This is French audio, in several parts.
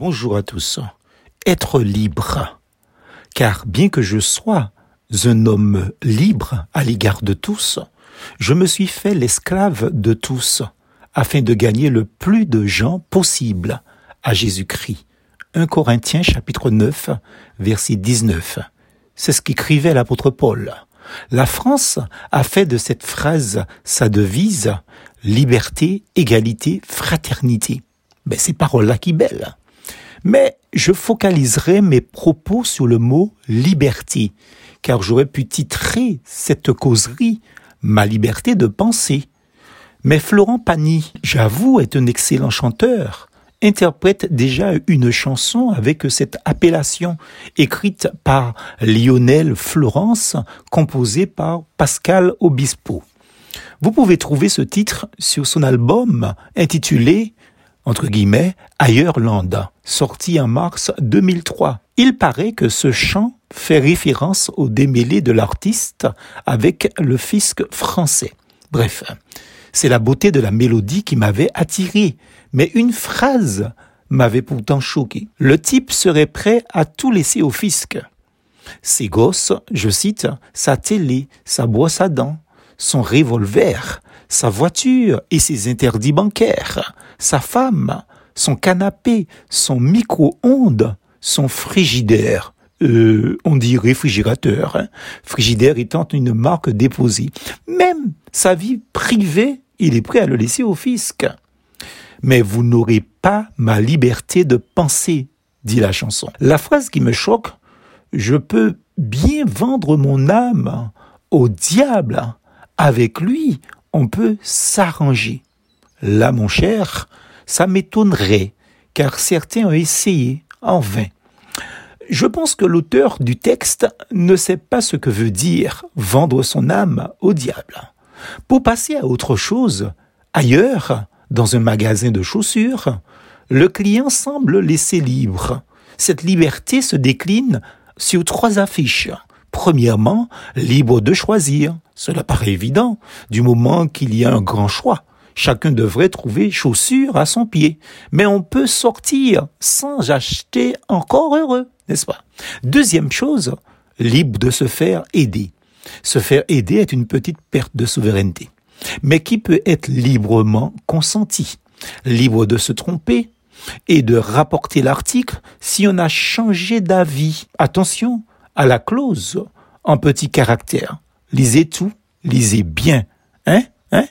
Bonjour à tous. Être libre. Car bien que je sois un homme libre à l'égard de tous, je me suis fait l'esclave de tous afin de gagner le plus de gens possible à Jésus-Christ. 1 Corinthiens chapitre 9 verset 19. C'est ce qu'écrivait l'apôtre Paul. La France a fait de cette phrase sa devise liberté, égalité, fraternité. Ben, ces paroles-là qui belles. Mais je focaliserai mes propos sur le mot liberté, car j'aurais pu titrer cette causerie Ma liberté de penser. Mais Florent Pagny, j'avoue, est un excellent chanteur, interprète déjà une chanson avec cette appellation, écrite par Lionel Florence, composée par Pascal Obispo. Vous pouvez trouver ce titre sur son album intitulé entre guillemets, Ailleurs-Land, sorti en mars 2003. Il paraît que ce chant fait référence au démêlé de l'artiste avec le fisc français. Bref, c'est la beauté de la mélodie qui m'avait attiré, mais une phrase m'avait pourtant choqué. Le type serait prêt à tout laisser au fisc. Ses gosses, je cite, sa télé, sa brosse à dents, son revolver, sa voiture et ses interdits bancaires, sa femme, son canapé, son micro-ondes, son frigidaire. Euh, on dit réfrigérateur, hein. frigidaire étant une marque déposée. Même sa vie privée, il est prêt à le laisser au fisc. Mais vous n'aurez pas ma liberté de penser, dit la chanson. La phrase qui me choque, je peux bien vendre mon âme au diable. Avec lui, on peut s'arranger. Là, mon cher, ça m'étonnerait, car certains ont essayé en vain. Je pense que l'auteur du texte ne sait pas ce que veut dire vendre son âme au diable. Pour passer à autre chose, ailleurs, dans un magasin de chaussures, le client semble laisser libre. Cette liberté se décline sur trois affiches. Premièrement, libre de choisir. Cela paraît évident, du moment qu'il y a un grand choix. Chacun devrait trouver chaussures à son pied. Mais on peut sortir sans acheter encore heureux, n'est-ce pas? Deuxième chose, libre de se faire aider. Se faire aider est une petite perte de souveraineté, mais qui peut être librement consentie. Libre de se tromper et de rapporter l'article si on a changé d'avis. Attention, à la clause en petit caractère. Lisez tout, lisez bien. Hein? Hein?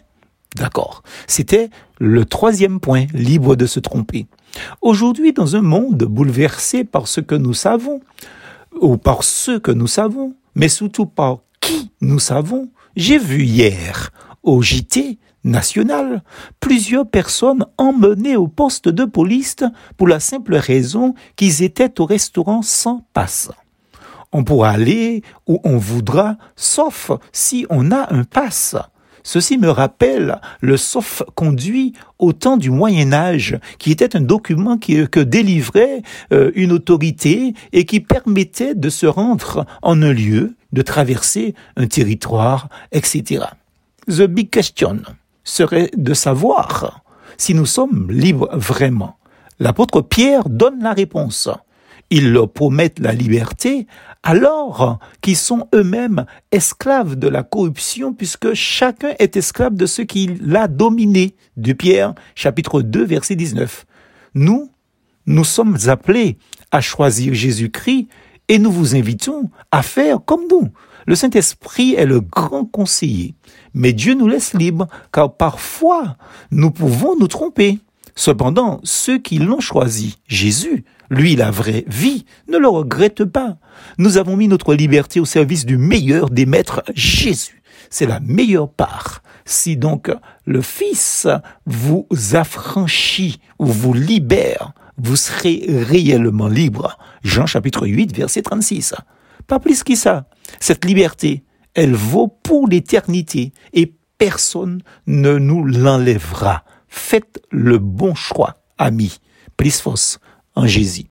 D'accord. C'était le troisième point, libre de se tromper. Aujourd'hui, dans un monde bouleversé par ce que nous savons, ou par ce que nous savons, mais surtout par qui nous savons, j'ai vu hier, au JT national, plusieurs personnes emmenées au poste de police pour la simple raison qu'ils étaient au restaurant sans passe on pourra aller où on voudra, sauf si on a un passe. Ceci me rappelle le sauf-conduit au temps du Moyen Âge, qui était un document que délivrait euh, une autorité et qui permettait de se rendre en un lieu, de traverser un territoire, etc. The big question serait de savoir si nous sommes libres vraiment. L'apôtre Pierre donne la réponse ils leur promettent la liberté, alors qu'ils sont eux-mêmes esclaves de la corruption, puisque chacun est esclave de ce qu'il a dominé. De Pierre, chapitre 2, verset 19. Nous, nous sommes appelés à choisir Jésus-Christ et nous vous invitons à faire comme nous. Le Saint-Esprit est le grand conseiller, mais Dieu nous laisse libres, car parfois nous pouvons nous tromper. Cependant, ceux qui l'ont choisi, Jésus, lui la vraie vie, ne le regrette pas. Nous avons mis notre liberté au service du meilleur des maîtres, Jésus. C'est la meilleure part. Si donc le Fils vous affranchit ou vous libère, vous serez réellement libre. Jean chapitre 8, verset 36. Pas plus que ça. Cette liberté, elle vaut pour l'éternité et personne ne nous l'enlèvera. Faites le bon choix, amis. Plus fausse en Jésus.